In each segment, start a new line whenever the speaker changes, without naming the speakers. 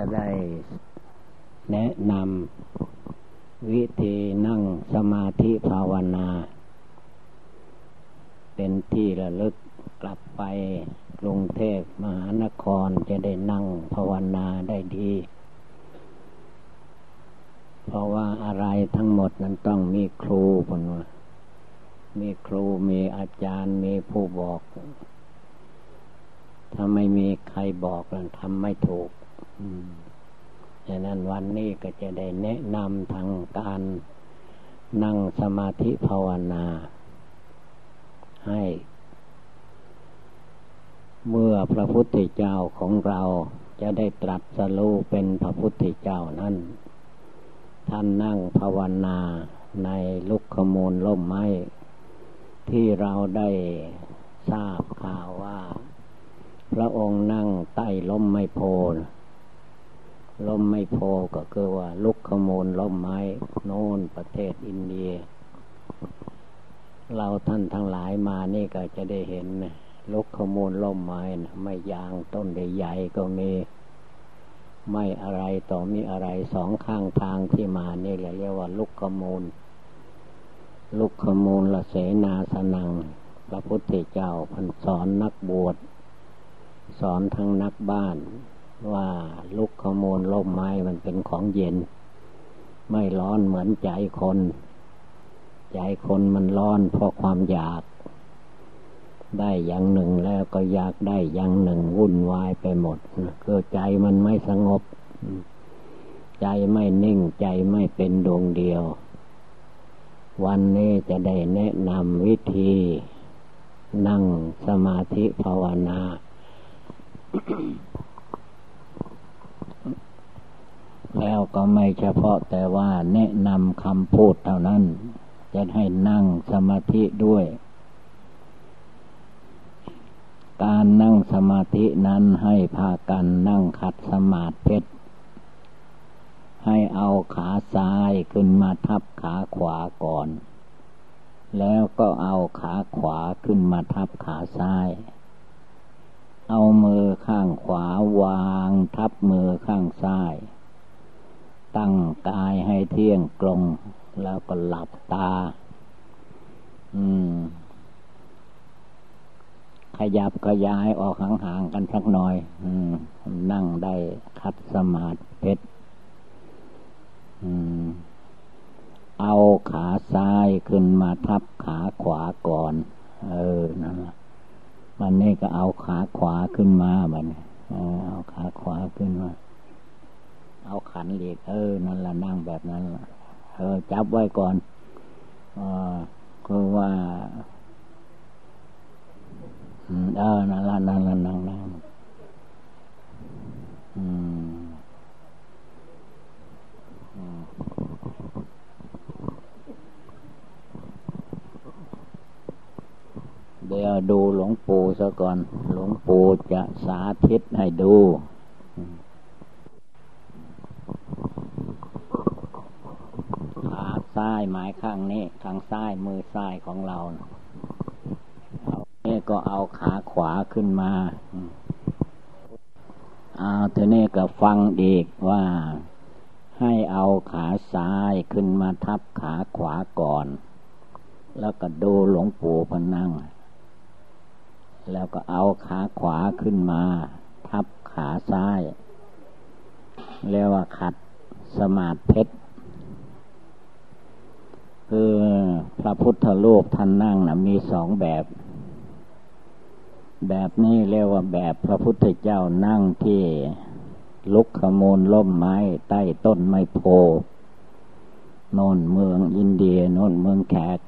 จะได้แนะนำวิธีนั่งสมาธิภาวนา เป็นที่ระลึกกลับไปกรุงเทพมหานครจะได้นั่งภาวนาได้ดี เพราะว่าอะไรทั้งหมดนั้นต้องมีครูพนว่ามีครูมีอาจารย์มีผู้บอก ถ้าไม่มีใครบอกแล้วทำไม่ถูก ฉะนั้นวันนี้ก็จะได้แนะนำทางการนั่งสมาธิภาวนา ให้ เมื่อพระพุทธเจ้าของเราจะได้ตรัสรู้เป็นพระพุทธเจ้านั้น ท่านนั่งภาวนาในลุกขมูลล่มไม้ ที่เราได้ทราบข่าวว่า พระองค์นั่งใต้ล้มไม้โพนะ ลมไม่พอก็คือว่าลุกขโมลลมไม้โน่นประเทศอินเดีย เราท่านทั้งหลายมานี่ก็จะได้เห็นลุกขโมลลมไม้นะไม่ยางต้นใหญ่ก็มีไม่อะไรต่อมีอะไรสองข้างทางที่มานี่แหละเรียกว่าลุกขโมลลุกขโมลละเสนาสนัง พระพุทธเจ้าพันสอนนักบวช สอนทั้งนักบ้าน ว่าลุกขโมลล่มไม้มันเป็นของเย็น ไม่ร้อนเหมือนใจคน ใจคนมันร้อนเพราะความอยาก ได้อย่างหนึ่งแล้วก็อยากได้อย่างหนึ่งวุ่นวายไปหมดคือใจมันไม่สงบ ใจไม่นิ่งใจไม่เป็นดวงเดียว วันนี้จะได้แนะนำวิธี นั่งสมาธิภาวนา แล้วก็ไม่เฉพาะแต่ว่าแนะนำคำพูดเท่านั้น จะให้นั่งสมาธิด้วย การนั่งสมาธินั้นให้พากันนั่งขัดสมาธิให้เอาขาซ้ายขึ้นมาทับขาขวาก่อน แล้วก็เอาขาขวาขึ้นมาทับขาซ้ายเอามือข้างขวาวางทับมือข้างซ้าย ตั้งกายให้เที่ยงตรง แล้วก็หลับตา อืม ขยับขยายออกห่างๆกันสักหน่อย อืม นั่งได้คัดสมาธิอืม เอาขาซ้ายขึ้นมาทับขาขวาก่อน เออ นั่นละมันนี่ก็เอาขาขวาขึ้นมาบัดนเอาขาขวาขึ้นมา ขันเหล็กเออนั่นแหละนั่งแบบนั้นละเออจับไว้ก่อนอคือว่าเออนั่นละนั่นละนั่งนั่งอืมเดี๋ยวดูหลวงปู่ซะก่อน หลวงปู่จะสาธิตให้ดู ซ้ายหมายข้างนี้ข้างซ้ายมือซ้ายของเราเอาเนี่ก็เอาขาขวาขึ้นมาเอาเทนี้ก็ฟังอีกว่า ให้เอาขาซ้ายขึ้นมาทับขาขวาก่อน แล้วก็ดูหลวงปู่พนั่ง แล้วก็เอาขาขวาขึ้นมา ทับขาซ้าย เรียกว่าขัดสมาธิ คือพระพุทธรูปท่านนั่งนะมีสองแบบ แบบนี้เรียกว่าแบบพระพุทธเจ้านั่งที่ลุกขมูลล่มไม้ใต้ต้นไม้โพโนนเมืองอินเดียโนนเมืองแขก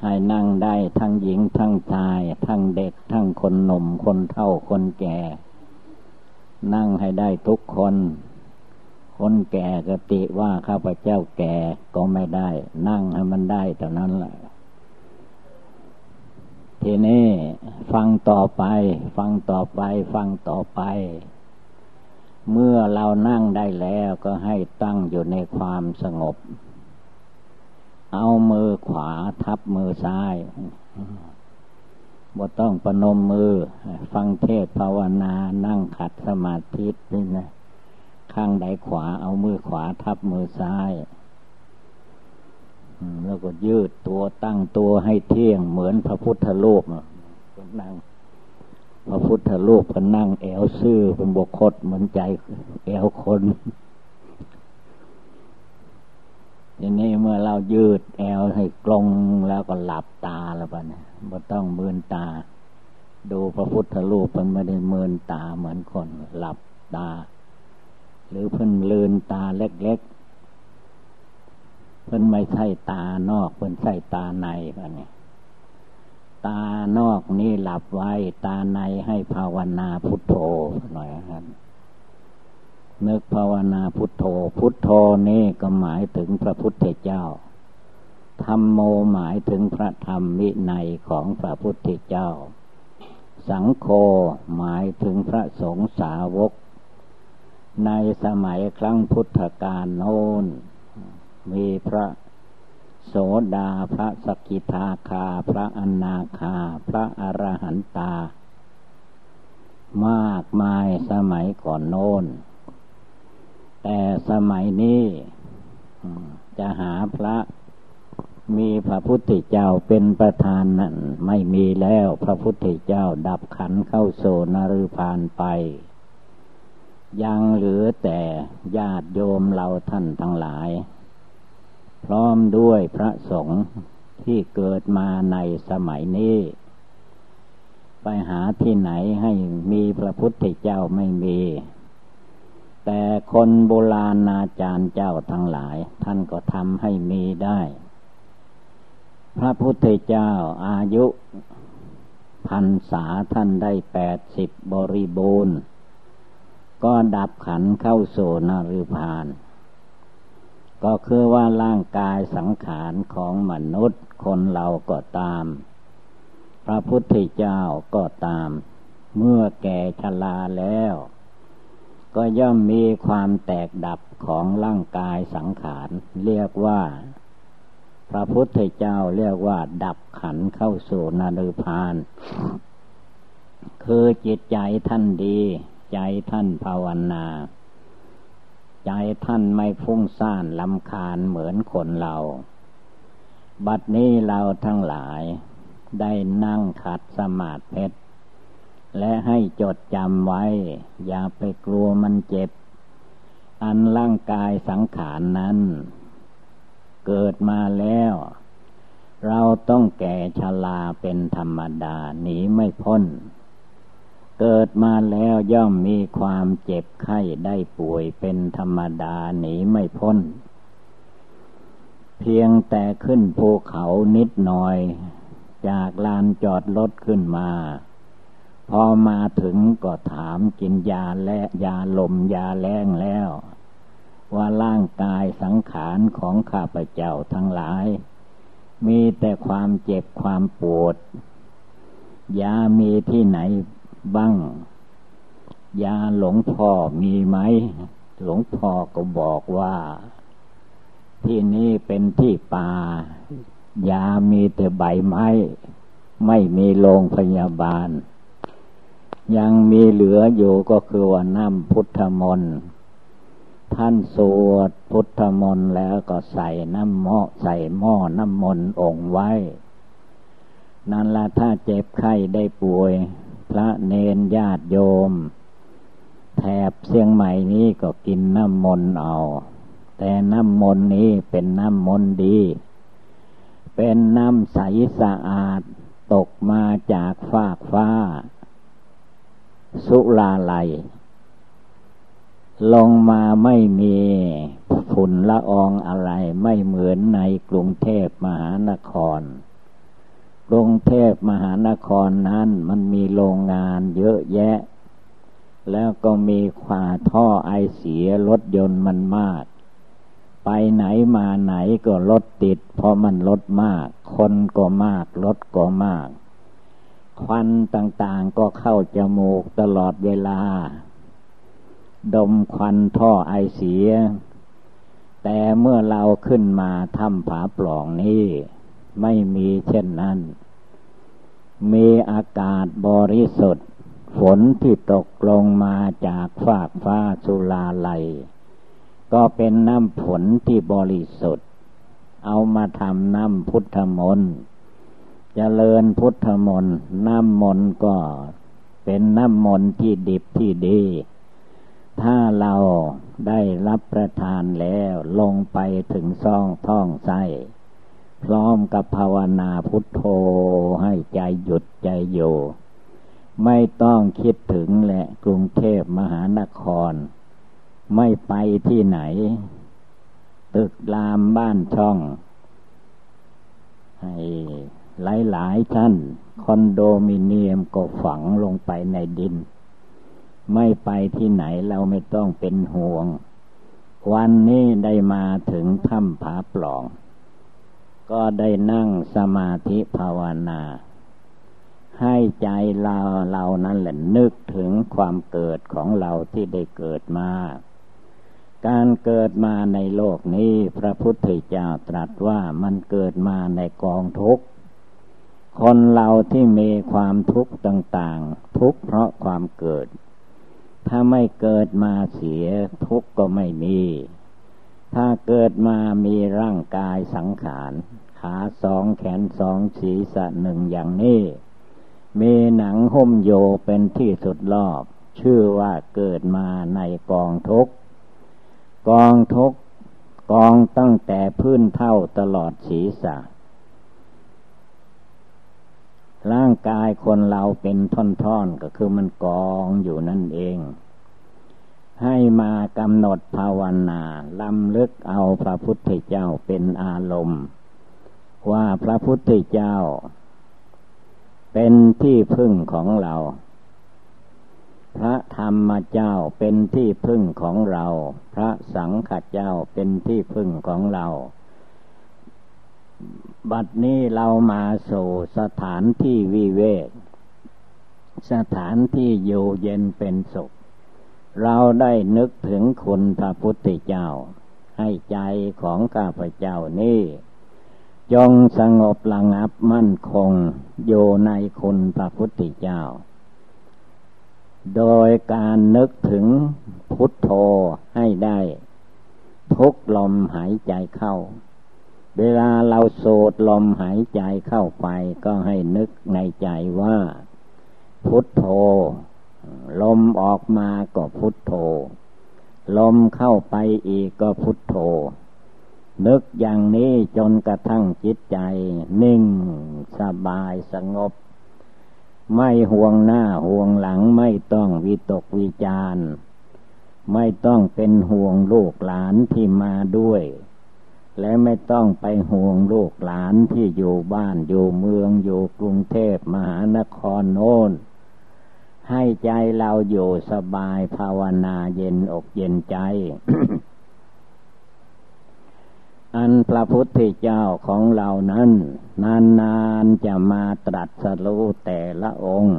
ให้นั่งได้ทั้งหญิงทั้งชาย ทั้งเด็กทั้งคนหนุ่มคนเฒ่าคนแก่ นั่งให้ได้ทุกคน คนแก่กติว่าข้าพเจ้าแก่ก็ไม่ได้ นั่งให้มันได้เท่านั้นแหละทีนี้ฟังต่อไป ฟังต่อไป ฟังต่อไป เมื่อเรานั่งได้แล้วก็ให้ตั้งอยู่ในความสงบ เอามือขวาทับมือซ้าย บ่ต้องประนมมือ ฟังเทศภาวนา นั่งขัดสมาธินี่นะ ข้างใดขวาเอามือขวาทับมือซ้าย แล้วก็ยืดตัวตั้งตัวให้เที่ยงเหมือนพระพุทธรูปนั่งพระพุทธรูปก็นั่งแอวซื่อเป็นบกคดเหมือนใจแอวคน อย่นี้เมื่อเรายืดแอวให้กลงแล้วก็หลับตาแล้วปะเนี่ยไม่ต้องเมืนตา ดูพระพุทธรูปมันไม่ได้เมืนตาเหมือนคนหลับตา หรือเพิ่นลืนตาเล็กๆ เพิ่นไม่ใช่ตานอก เพิ่นใช่ตาในปะเนี่ยตานอกนี่หลับไว้ ตาในให้ภาวนาพุทโธหน่อยครับ นึกภาวนาพุทโธ พุทโธนี่ก็หมายถึงพระพุทธเจ้า ธรรมโมหมายถึงพระธรรมวินัยของพระพุทธเจ้า สังโฆหมายถึงพระสงฆ์สาวก ในสมัยครั้งพุทธกาลโน้น มีพระโสดาพระสกิทาคา พระอนาคา พระอรหันตา มากมายสมัยก่อนโน้น แต่สมัยนี้จะหาพระมีพระพุทธเจ้าเป็นประธานนั้นไม่มีแล้วพระพุทธเจ้าดับขันเข้าโซนรุพานไป ยังเหลือแต่ญาติโยมเราท่านทั้งหลาย พร้อมด้วยพระสงฆ์ที่เกิดมาในสมัยนี้ ไปหาที่ไหนให้มีพระพุทธเจ้าไม่มี แต่คนโบราณอาจารย์เจ้าทั้งหลาย ท่านก็ทำให้มีได้ พระพุทธเจ้าอายุพันษาท่านได้แปดสิบบริบูรณ์ ก็ดับขันเข้าโซนริพาน ก็คือว่าร่างกายสังขารของมนุษย์คนเราก็ตาม พระพุทธเจ้าก็ตาม เมื่อแก่ชราแล้ว ก็ย่อมมีความแตกดับของร่างกายสังขาร เรียกว่า พระพุทธเจ้าเรียกว่า ดับขันเข้าสู่นาดุพาน คือจิตใจท่านดี ใจท่านภาวนา ใจท่านไม่ฟุ้งซ่านลำคาญเหมือนคนเรา บัดนี้เราทั้งหลายได้นั่งขัดสมาธิ และให้จดจำไว้ อย่าไปกลัวมันเจ็บ อันร่างกายสังขารนนั้น เกิดมาแล้ว เราต้องแก่ชราเป็นธรรมดาหนีไม่พ้น เกิดมาแล้วย่อมมีความเจ็บไข้ได้ป่วยเป็นธรรมดาหนีไม่พ้น เพียงแต่ขึ้นภูเขานิดหน่อย จากลานจอดรถขึ้นมา พอมาถึงก็ถามกินยาและยาลมยาแรงแล้ว ว่าร่างกายสังขารของข้าพเจ้าทั้งหลาย มีแต่ความเจ็บความปวด ยามีที่ไหนบ้าง ยาหลวงพ่อมีไหม หลวงพ่อก็บอกว่า ที่นี่เป็นที่ป่ายามีแต่ใบไม้ ไม่มีโรงพยาบาล ยังมีเหลืออยู่ก็คือว่าน้ำพุทธมนต์ท่านสวดพุทธมนต์แล้วก็ใส่น้ำหม้อใส่หม้อน้ำมนต์องค์ไว้ นั่นละถ้าเจ็บไข้ได้ป่วย พระเนนญาติโยม แถบเสียงใหม่นี้ก็กินน้ำมนต์เอา แต่น้ำมนต์นี้เป็นน้ำมนต์ดี เป็นน้ำใสสะอาดตกมาจากฟากฟ้า สุลาไลลงมาไม่มีฝุ่นละอองอะไรไม่เหมือนในกรุงเทพมหานคร กรุงเทพมหานครนั้นมันมีโรงงานเยอะแยะ แล้วก็มีควาท่อไอเสียรถยนต์มันมาก ไปไหนมาไหนก็รถติด เพราะมันรถมาก คนก็มากรถก็มาก ควันต่างๆก็เข้าจมูกตลอดเวลา ดมควันท่อไอเสีย แต่เมื่อเราขึ้นมาถ้ำผาปล่องนี้ ไม่มีเช่นนั้น มีอากาศบริสุทธิ์ ฝนที่ตกลงมาจากฟากฟ้าสุลาไหลก็เป็นน้ำฝนที่บริสุทธิ์ เอามาทำน้ำพุทธมนต์ เจริญพุทธมนต์น้ำมนต์ก็เป็นน้ำมนต์ที่ดิบที่ดี ถ้าเราได้รับประทานแล้วลงไปถึงซ่องท้องไส้พร้อมกับภาวนาพุทโธให้ใจหยุดใจอยู่ ไม่ต้องคิดถึงแหละกรุงเทพมหานคร ไม่ไปที่ไหน ตึกรามบ้านช่อง ให้ หลายหลายท่านคอนโดมิเนียมก็ฝังลงไปในดิน ไม่ไปที่ไหนเราไม่ต้องเป็นห่วง วันนี้ได้มาถึงถ้ำผาปล่อง ก็ได้นั่งสมาธิภาวนา ให้ใจเราเรานั้นแหละนึกถึงความเกิดของเราที่ได้เกิดมาการเกิดมาในโลกนี้พระพุทธเจ้าตรัสว่ามันเกิดมาในกองทุกข์ คนเราที่มีความทุกข์ต่างๆ ทุกข์เพราะความเกิด ถ้าไม่เกิดมาเสียทุกข์ก็ไม่มี ถ้าเกิดมามีร่างกายสังขาร ขาสองแขนสองศีรษะหนึ่งอย่างนี้มีหนังหุ้มโยเป็นที่สุดรอบ ชื่อว่าเกิดมาในกองทุกกองทุกกองตั้งแต่พื้นเท่าตลอดศีรษะ ร่างกายคนเราเป็นท่อนๆก็คือมันกองอยู่นั่นเอง ให้มากำหนดภาวนาลำลึกเอาพระพุทธเจ้าเป็นอารมณ์ ว่าพระพุทธเจ้า เป็นที่พึ่งของเรา พระธรรมเจ้าเป็นที่พึ่งของเรา พระสังฆเจ้าเป็นที่พึ่งของเรา บัดนี้เรามาสู่สถานที่วิเวก สถานที่อยู่เย็นเป็นสุข เราได้นึกถึงคุณพระพุทธเจ้า ให้ใจของข้าพเจ้านี่จงสงบระงับมั่นคงอยู่ในคุณพระพุทธเจ้า โดยการนึกถึงพุทโธให้ได้ ทุกลมหายใจเข้า เวลาเราโสดลมหายใจเข้าไปก็ให้นึกในใจว่า พุทโธ ลมออกมาก็พุทโธ ลมเข้าไปอีกก็พุทโธ นึกอย่างนี้จนกระทั่งจิตใจนิ่งสบายสงบ ไม่ห่วงหน้าห่วงหลังไม่ต้องวิตกวิจารไม่ต้องเป็นห่วงลูกหลานที่มาด้วย และไม่ต้องไปห่วงลูกหลานที่อยู่บ้านอยู่เมืองอยู่กรุงเทพมหานครโน้น ให้ใจเราอยู่สบายภาวนาเย็นอกเย็นใจ อันพระพุทธเจ้าของเรานั้น นานๆจะมาตรัสรู้แต่ละองค์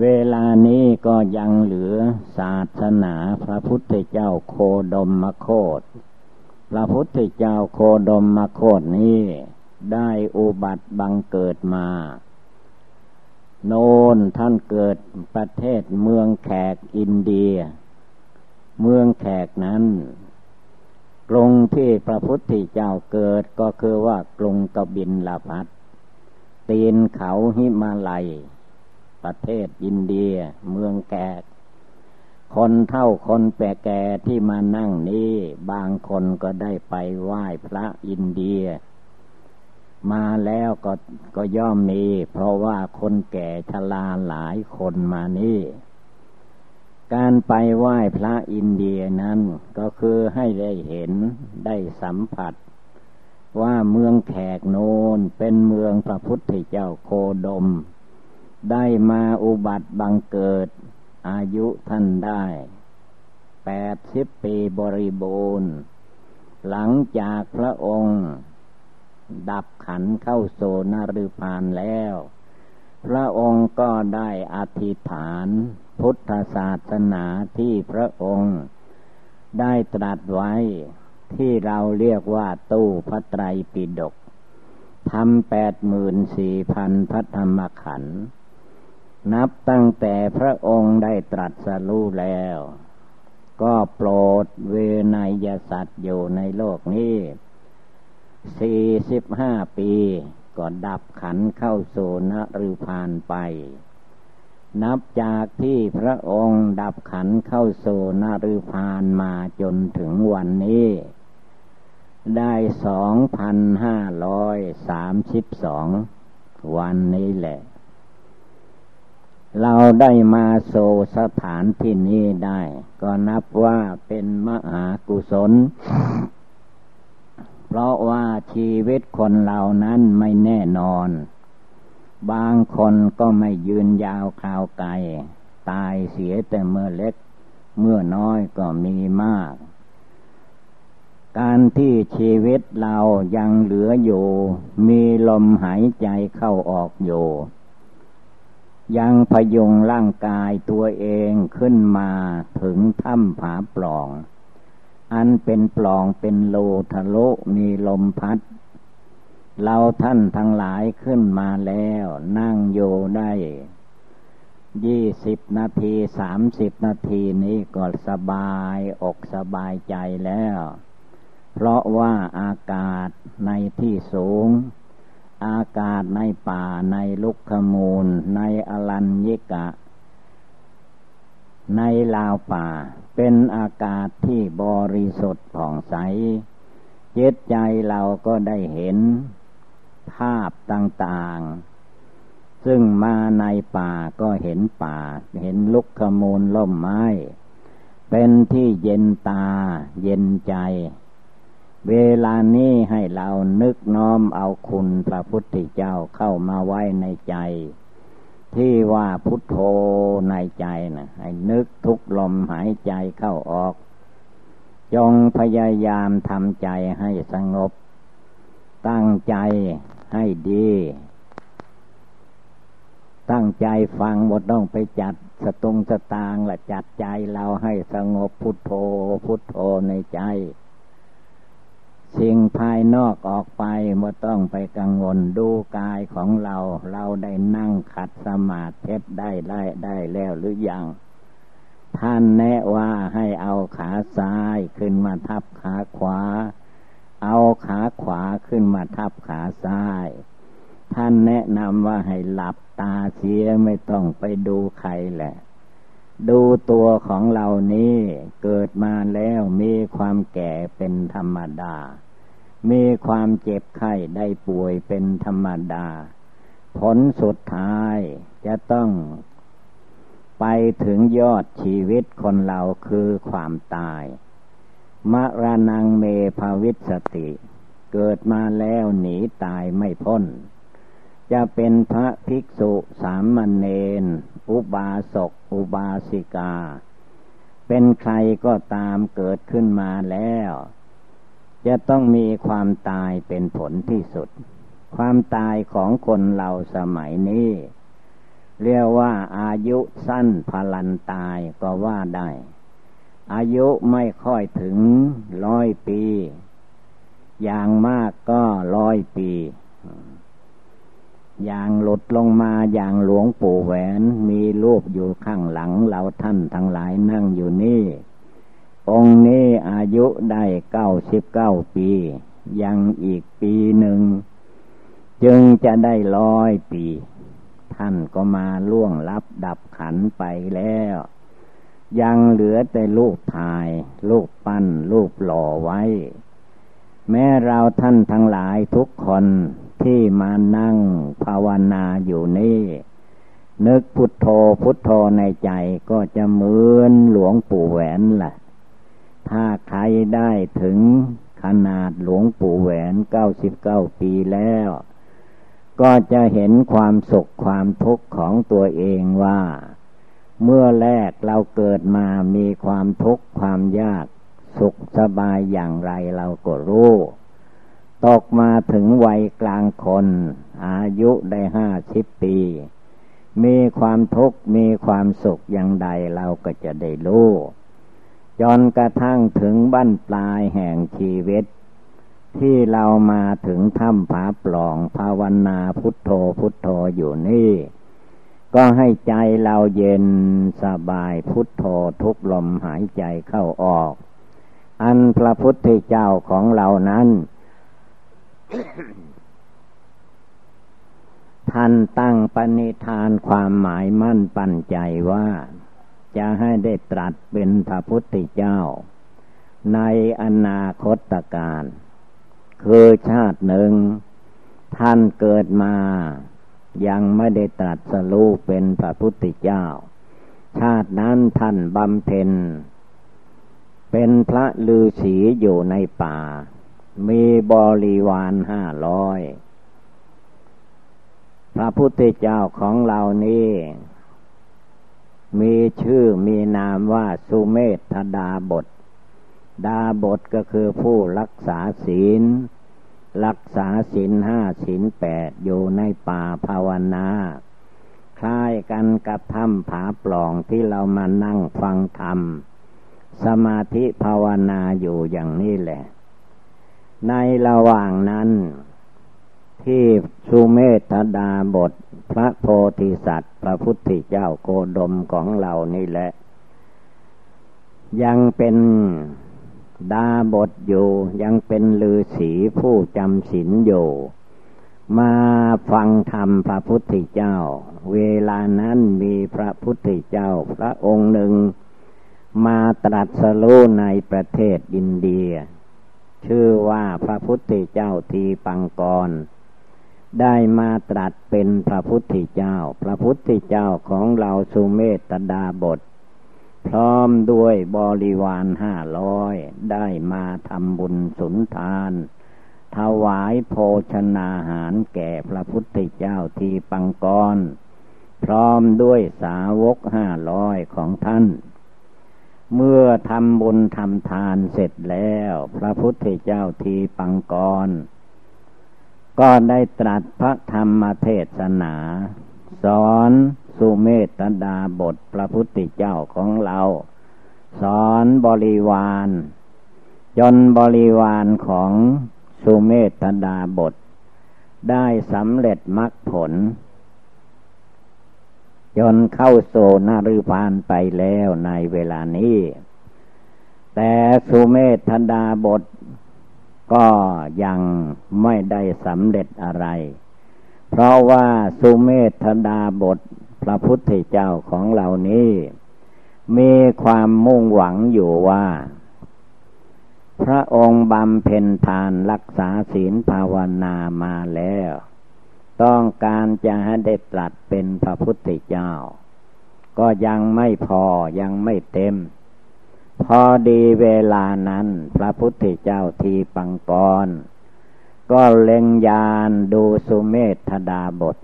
เวลานี้ก็ยังเหลือศาสนาพระพุทธเจ้าโคดมมโคต พระพุทธเจ้าโคดมมโคตนี้ ได้อุบัติบังเกิดมา โนนท่านเกิดประเทศเมืองแขกอินเดีย เมืองแขกนั้น กรุงที่พระพุทธเจ้าเกิดก็คือว่ากรุงกบินลาพัทตีนเขาหิมาลัย ประเทศอินเดีย เมืองแขก คนเท่าคนแก่แก่ที่มานั่งนี้ บางคนก็ได้ไปไหว้พระอินเดีย มาแล้วก็ก็ย่อมมี เพราะว่าคนแก่ชราหลายคนมานี่ การไปไหว้พระอินเดียนั้นก็คือให้ได้เห็นได้สัมผัส ว่าเมืองแขกโนนเป็นเมืองพระพุทธเจ้าโคดม ได้มาอุบัติบังเกิด อายุท่านได้แปดสิบปีบริบูรณ์ หลังจากพระองค์ ดับขันเข้าโซนฤพานแล้ว พระองค์ก็ได้อธิษฐาน พุทธศาสนาที่พระองค์ ได้ตรัสไว้ที่เราเรียกว่าตู้พระไตรปิฎกทำแปดหมื่นสี่พันพระธรรมขันธ์ นับตั้งแต่พระองค์ได้ตรัสรู้แล้ว ก็โปรดเวนยสัตว์อยู่ในโลกนี้สี่สิบห้าปีก็ดับขันเข้าสู่นรุพานไป นับจากที่พระองค์ดับขันเข้าสู่นรุพานมาจนถึงวันนี้ ได้สองพันห้าร้อยสามสิบสองวันนี้แหละ เราได้มาโซสถานที่นี้ได้ ก็นับว่าเป็นมหากุศล เพราะว่าชีวิตคนเหล่านั้นไม่แน่นอน บางคนก็ไม่ยืนยาวคราวไกล ตายเสียแต่เมื่อเล็ก เมื่อน้อยก็มีมาก การที่ชีวิตเรายังเหลืออยู่ มีลมหายใจเข้าออกอยู่ ยังพยุงร่างกายตัวเองขึ้นมาถึงถ้ำผาปล่อง อันเป็นปล่องเป็นโลทะลุมีลมพัด เราท่านทั้งหลายขึ้นมาแล้ว นั่งอยู่ได้ยี่สิบนาทีสามสิบนาทีนี้ก็สบายอกสบายใจแล้ว เพราะว่าอากาศในที่สูง อากาศในป่าในลุกขมูล ในอลัญญิกะ ในลาวป่า เป็นอากาศที่บริสุทธิ์ผ่องใสจิตใจเราก็ได้เห็น ภาพต่างๆ ซึ่งมาในป่าก็เห็นป่า เห็นลุกขมูลล่มไม้ เป็นที่เย็นตาเย็นใจ เวลานี้ให้เรานึกน้อมเอาคุณพระพุทธเจ้าเข้ามาไว้ในใจ ที่ว่าพุทโธในใจนะให้นึกทุกลมหายใจเข้าออก จงพยายามทำใจให้สงบ ตั้งใจให้ดี ตั้งใจฟังหมดต้องไปจัดสตงสตางละจัดใจเราให้สงบพุทโธพุทโธในใจ สิ่งภายนอกออกไปไม่ต้องไปกังวลดูกายของเรา เราได้นั่งขัดสมาธิได้ได้ได้แล้วหรือยัง ท่านแนะว่าให้เอาขาซ้ายขึ้นมาทับขาขวา เอาขาขวาขึ้นมาทับขาซ้าย ท่านแนะนำว่าให้หลับตาเสียไม่ต้องไปดูใครแหละ ดูตัวของเรานี้เกิดมาแล้วมีความแก่เป็นธรรมดา มีความเจ็บไข้ได้ป่วยเป็นธรรมดา ผลสุดท้ายจะต้องไปถึงยอดชีวิตคนเราคือความตาย มรณงเมภาวิสติ เกิดมาแล้วหนีตายไม่พ้น จะเป็นพระภิกษุสามเณรอุบาสกอุบาสิกา เป็นใครก็ตามเกิดขึ้นมาแล้ว จะต้องมีความตายเป็นผลที่สุด ความตายของคนเราสมัยนี้ เรียกว่าอายุสั้นพลันตายก็ว่าได้ อายุไม่ค่อยถึงร้อยปี อย่างมากก็ร้อยปี อย่างหลุดลงมาอย่างหลวงปู่แหวน มีรูปอยู่ข้างหลังเราท่านทั้งหลายนั่งอยู่นี่ องค์นี้อายุได้เก้าสิบเก้าปี ยังอีกปีหนึ่ง จึงจะได้ร้อยปี ท่านก็มาล่วงลับดับขันไปแล้ว ยังเหลือแต่ลูกถ่าย ลูกปั้น ลูกหล่อไว้ แม้เราท่านทั้งหลายทุกคน ที่มานั่งภาวนาอยู่นี่นึกพุทโธพุทโธในใจก็จะเหมือนหลวงปู่แหวนละ่ะ ถ้าใครได้ถึงขนาดหลวงปู่แหวนเก้าสิบเก้าปีแล้ว ก็จะเห็นความสุขความทุกข์ของตัวเองว่า เมื่อแรกเราเกิดมามีความทุกข์ความยาก สุขสบายอย่างไรเราก็รู้ ตกมาถึงวัยกลางคน อายุได้ห้าสิบปี มีความทุกข์มีความสุขอย่างใดเราก็จะได้รู้จนกระทั่งถึงบั้นปลายแห่งชีวิต ที่เรามาถึงถ้ำผาปล่องภาวนาพุทโธพุทโธอยู่นี่ ก็ให้ใจเราเย็นสบายพุทโธทุกลมหายใจเข้าออก อันพระพุทธเจ้าของเรานั้น ท่านตั้งปณิธานความหมายมั่นปั้นใจว่า จะให้ได้ตรัสเป็นพระพุทธเจ้า ในอนาคตการ คือชาติหนึ่ง ท่านเกิดมา ยังไม่ได้ตรัสรู้เป็นพระพุทธเจ้า ชาตินั้นท่านบำเพ็ญเป็นพระฤาษีอยู่ในป่า มีบริวารห้าร้อย พระพุทธเจ้าของเรานี้ มีชื่อมีนามว่าสุเมธดาบท ดาบทก็คือผู้รักษาศีล รักษาศีลห้าศีลแปดอยู่ในป่าภาวนา คล้ายกันกับถ้ำผาปล่องที่เรามานั่งฟังธรรม สมาธิภาวนาอยู่อย่างนี้แหละ ในระหว่างนั้น ที่สุเมธดาบทพระโพธิสัตว์ พระพุทธเจ้าโกดมของเรานี่แหละ ยังเป็นดาบทอยู่ยังเป็นลือศีผู้จำศีลอยู่มาฟังธรรมพระพุทธเจ้า เวลานั้นมีพระพุทธเจ้าพระองค์หนึ่ง มาตรัสรู้ในประเทศอินเดีย ชื่อว่าพระพุทธเจ้าทีปังกร ได้มาตรัสเป็นพระพุทธเจ้า พระพุทธเจ้าของเราสุเมตดาบท พร้อมด้วยบริวารห้าร้อยได้มาทำบุญสุนทาน ถวายโภชนาหารแก่พระพุทธเจ้าทีปังกร พร้อมด้วยสาวกห้าร้อยของท่าน เมื่อทำบุญทำทานเสร็จแล้ว พระพุทธเจ้าทีปังกร ก็ได้ตรัสพระธรรมเทศนา สอนสุเมตดาบทพระพุทธเจ้าของเรา สอนบริวาร จนบริวารของสุเมตดาบท ได้สำเร็จมรรคผล จนเข้าโซนารุพานไปแล้วในเวลานี้ แต่สุเมธดาบทก็ยังไม่ได้สำเร็จอะไร เพราะว่าสุเมธดาบทพระพุทธเจ้าของเหล่านี้ มีความมุ่งหวังอยู่ว่า พระองค์บำเพ็ญทานรักษาศีลภาวนามาแล้ว ต้องการจะให้ได้ตรัสเป็นพระพุทธเจ้า ก็ยังไม่พอยังไม่เต็ม พอดีเวลานั้นพระพุทธเจ้าทีปังกร ก็เล็งยานดูสุเมธดาบท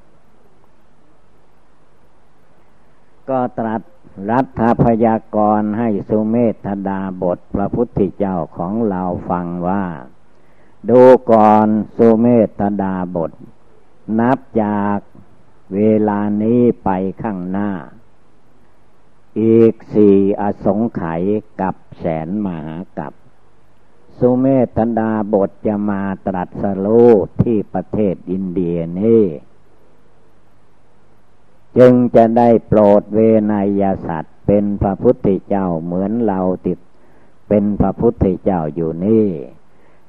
ก็ตรัสรัฐพยากรให้สุเมธดาบทพระพุทธเจ้าของเราฟังว่า ดูก่อนสุเมธดาบท นับจากเวลานี้ไปข้างหน้า อีกสี่อสงไขยกับแสนมหากับสุเมธดาบทจะมาตรัสรู้ที่ประเทศอินเดียนี่จึงจะได้โปรดเวนยสัตว์ เป็นพระพุทธเจ้าเหมือนเราติด เป็นพระพุทธเจ้าอยู่นี่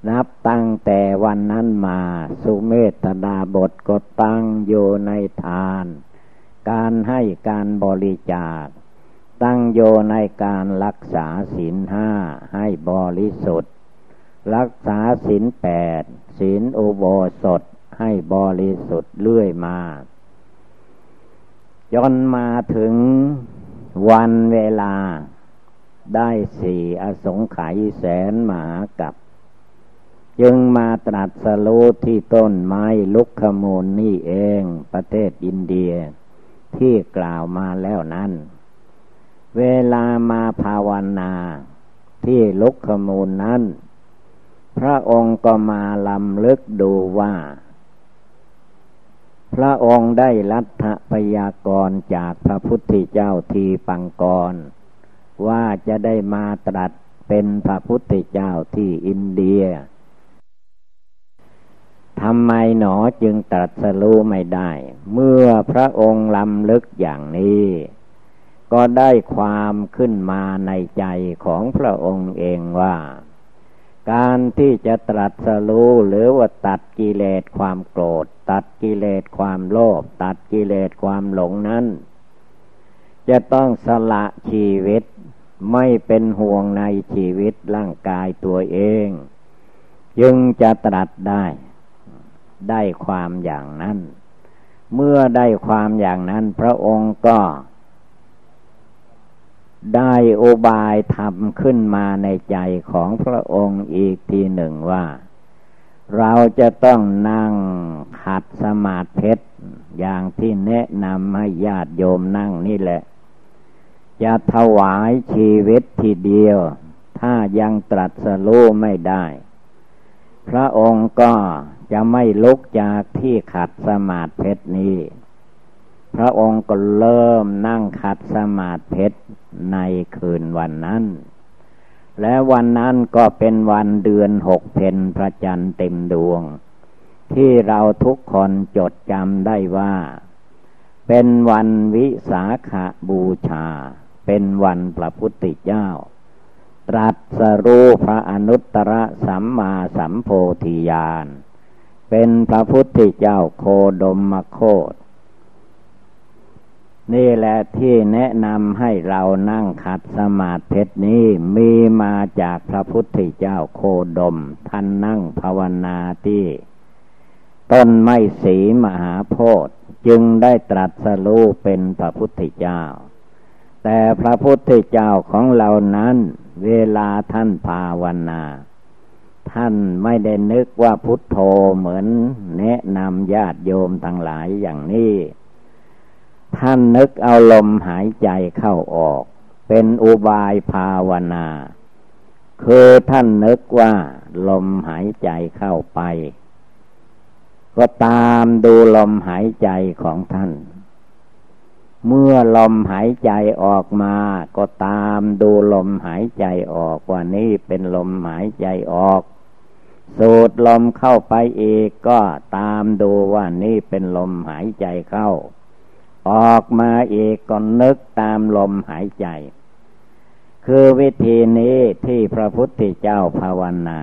นับตั้งแต่วันนั้นมาสุเมธดาบทก็ตั้งอยู่ในทาน การให้การบริจาค ตั้งโยในการรักษาศีลห้าให้บริสุทธิ์ รักษาศีลแปดศีลอุโบสถให้บริสุทธิ์เรื่อยมาจนมาถึงวันเวลาได้สี่อสงไขยแสนหมากับ จึงมาตรัสรู้ที่ต้นไม้ลุกขมูลนี่เองประเทศอินเดีย ที่กล่าวมาแล้วนั้น เวลามาภาวนาที่ลุกขมูลนั้น พระองค์ก็มาลำลึกดูว่า พระองค์ได้รัฐพยากรจากพระพุทธเจ้าทีปังกร ว่าจะได้มาตรัสเป็นพระพุทธเจ้าที่อินเดีย ทำไมหนอจึงตรัสรู้ไม่ได้ เมื่อพระองค์ลำลึกอย่างนี้ ก็ได้ความขึ้นมาในใจของพระองค์เองว่า การที่จะตรัสรู้หรือว่าตัดกิเลสความโกรธ ตัดกิเลสความโลภตัดกิเลสความหลงนั้น จะต้องสละชีวิตไม่เป็นห่วงในชีวิตร่างกายตัวเอง จึงจะตรัสได้ ได้ความอย่างนั้น เมื่อได้ความอย่างนั้น พระองค์ก็ ได้อบายทำขึ้นมาในใจของพระองค์อีกทีหนึ่งว่า เราจะต้องนั่งขัดสมาธิอย่างที่แนะนำให้ญาติโยมนั่งนี่แหละ จะถวายชีวิตทีเดียว ถ้ายังตรัสรู้ไม่ได้ พระองค์ก็จะไม่ลุกจากที่ขัดสมาธิเพชรนี้ พระองค์ก็เริ่มนั่งขัดสมาธิเพชรในคืนวันนั้น และวันนั้นก็เป็นวันเดือนหกเพนพระจันทร์เต็มดวง ที่เราทุกคนจดจำได้ว่า เป็นวันวิสาขาบูชา เป็นวันพระพุทธเจ้า ตรัสรู้พระอนุตตรสัมมาสัมโพธิญาณ เป็นพระพุทธเจ้าโคดมมโคตนี่แหละที่แนะนำให้เรานั่งขัดสมาธินี้มีมาจากพระพุทธเจ้าโคดม ท่านนั่งภาวนาที่ต้นไม้สีมหาโพธิ์จึงได้ตรัสรู้เป็นพระพุทธเจ้า แต่พระพุทธเจ้าของเรานั้น เวลาท่านภาวนา ท่านไม่ได้นึกว่าพุทโธเหมือนแนะนำญาติโยมทั้งหลายอย่างนี้ ท่านนึกเอาลมหายใจเข้าออก เป็นอุบายภาวนาคือท่านนึกว่าลมหายใจเข้าไป ก็ตามดูลมหายใจของท่าน เมื่อลมหายใจออกมาก็ตามดูลมหายใจออกว่านี่เป็นลมหายใจออก สูดลมเข้าไปอีกก็ตามดูว่านี่เป็นลมหายใจเข้า ออกมาอีกก็นึกตามลมหายใจ คือวิธีนี้ที่พระพุทธเจ้าภาวนา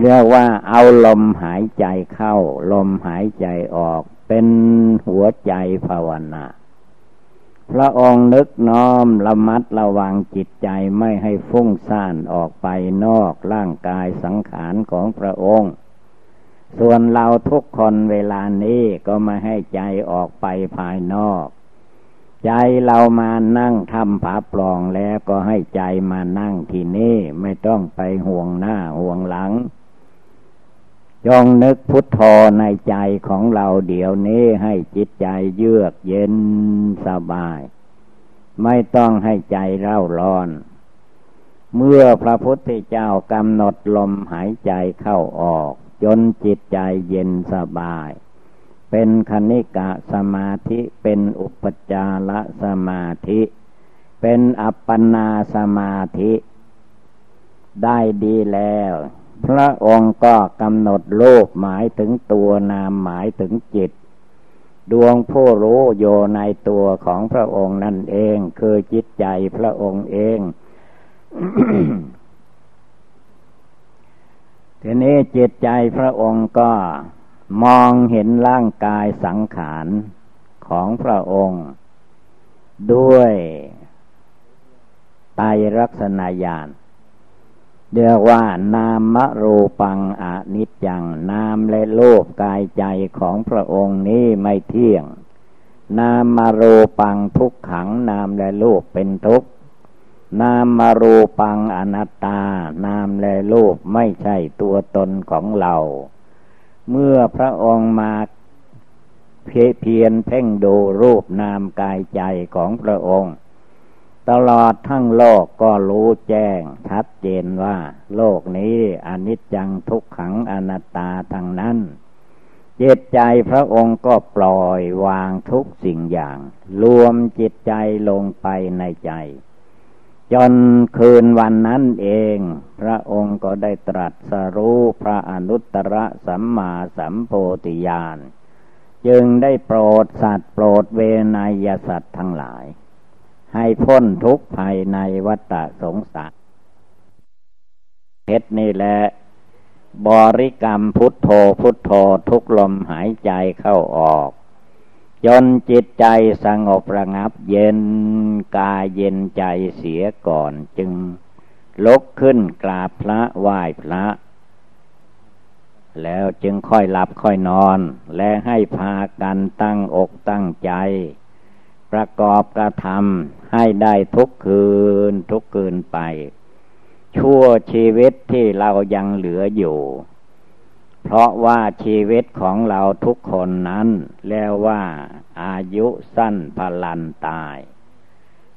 เรียกว่าเอาลมหายใจเข้า ลมหายใจออก เป็นหัวใจภาวนา พระองค์นึกน้อมระมัดระวังจิตใจไม่ให้ฟุ้งซ่านออกไปนอกร่างกายสังขารของพระองค์ ส่วนเราทุกคนเวลานี้ก็มาให้ใจออกไปภายนอก ใจเรามานั่งทำผาปลองแล้วก็ให้ใจมานั่งที่นี่ไม่ต้องไปห่วงหน้าห่วงหลัง จงนึกพุทโธในใจของเราเดี๋ยวนี้ให้จิตใจเยือกเย็นสบาย ไม่ต้องให้ใจเร่าร้อน เมื่อพระพุทธเจ้ากำหนดลมหายใจเข้าออก จนจิตใจเย็นสบาย เป็นคณิกะสมาธิเป็นอุปจารสมาธิ เป็นอัปปนาสมาธิ ได้ดีแล้ว พระองค์ก็กำหนดโลกหมายถึงตัวนามหมายถึงจิต ดวงผู้รู้โยในตัวของพระองค์นั่นเอง คือจิตใจพระองค์เองทีนี้จิตใจพระองค์ก็มองเห็นร่างกายสังขารของพระองค์ ด้วยไตรลักษณญาณ เรียกว่านามรูปังอนิจจัง นามและโลกกายใจของพระองค์นี้ไม่เที่ยง นามมรูปังทุกขัง นามและโลกเป็นทุกข์นามมรูปังอนัตตา นามและโลกไม่ใช่ตัวตนของเรา เมื่อพระองค์มาเพียนเพ่งดูรูปนามกายใจของพระองค์ ตลอดทั้งโลกก็รู้แจ้งชัดเจนว่า โลกนี้อนิจจังทุกขังอนัตตาทั้งนั้นจิตใจพระองค์ก็ปล่อยวางทุกสิ่งอย่าง รวมจิตใจลงไปในใจ จนคืนวันนั้นเอง พระองค์ก็ได้ตรัสรู้พระอนุตตรสัมมาสัมโพธิญาณ จึงได้โปรดสัตว์โปรดเวนยสัตว์ทั้งหลาย ให้พ้นทุกข์ภายในวัฏสงสารเพชรนี่แหละบริกรรมพุทโธพุทโธทุกลมหายใจเข้าออก จนจิตใจสงบระงับเย็นกายเย็นใจเสียก่อนจึงลุกขึ้นกราบพระไหว้พระ แล้วจึงค่อยหลับค่อยนอน และให้พากันตั้งอกตั้งใจ ประกอบกระทำให้ได้ทุกคืนทุกคืนไป ชั่วชีวิตที่เรายังเหลืออยู่ เพราะว่าชีวิตของเราทุกคนนั้นแล้วว่าอายุสั้นพลันตาย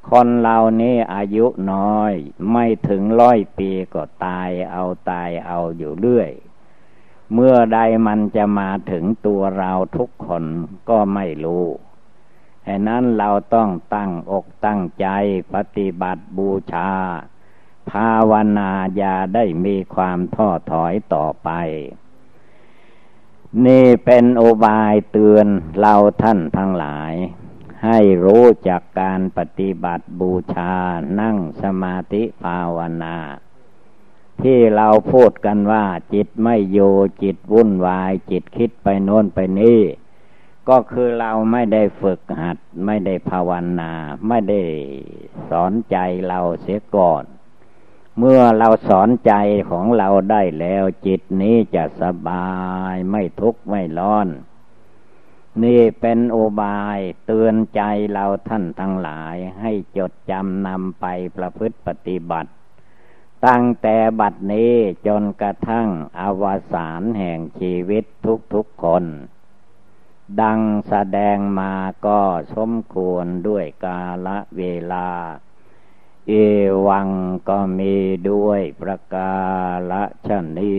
คนเรานี้อายุน้อยไม่ถึงร้อยปีก็ตายเอาตายเอาอยู่เรื่อยเมื่อใดมันจะมาถึงตัวเราทุกคนก็ไม่รู้ ฉะนั้นเราต้องตั้งอกตั้งใจปฏิบัติบูชา ภาวนาอย่าได้มีความท้อถอยต่อไป นี่เป็นโอบายเตือนเราท่านทั้งหลาย ให้รู้จากการปฏิบัติบูชานั่งสมาธิภาวนา ที่เราพูดกันว่าจิตไม่โยจิตวุ่นวายจิตคิดไปโน้นไปนี่ ก็คือเราไม่ได้ฝึกหัด ไม่ได้ภาวนา ไม่ได้สอนใจเราเสียก่อน เมื่อเราสอนใจของเราได้แล้วจิตนี้จะสบายไม่ทุกข์ไม่ร้อน นี่เป็นโอบายเตือนใจเราท่านทั้งหลายให้จดจำนำไปประพฤติปฏิบัติ ตั้งแต่บัดนี้จนกระทั่งอวสานแห่งชีวิตทุกๆคน ดังแสดงมาก็สมควรด้วยกาละเวลา เอวังก็มีด้วยประกาศชนี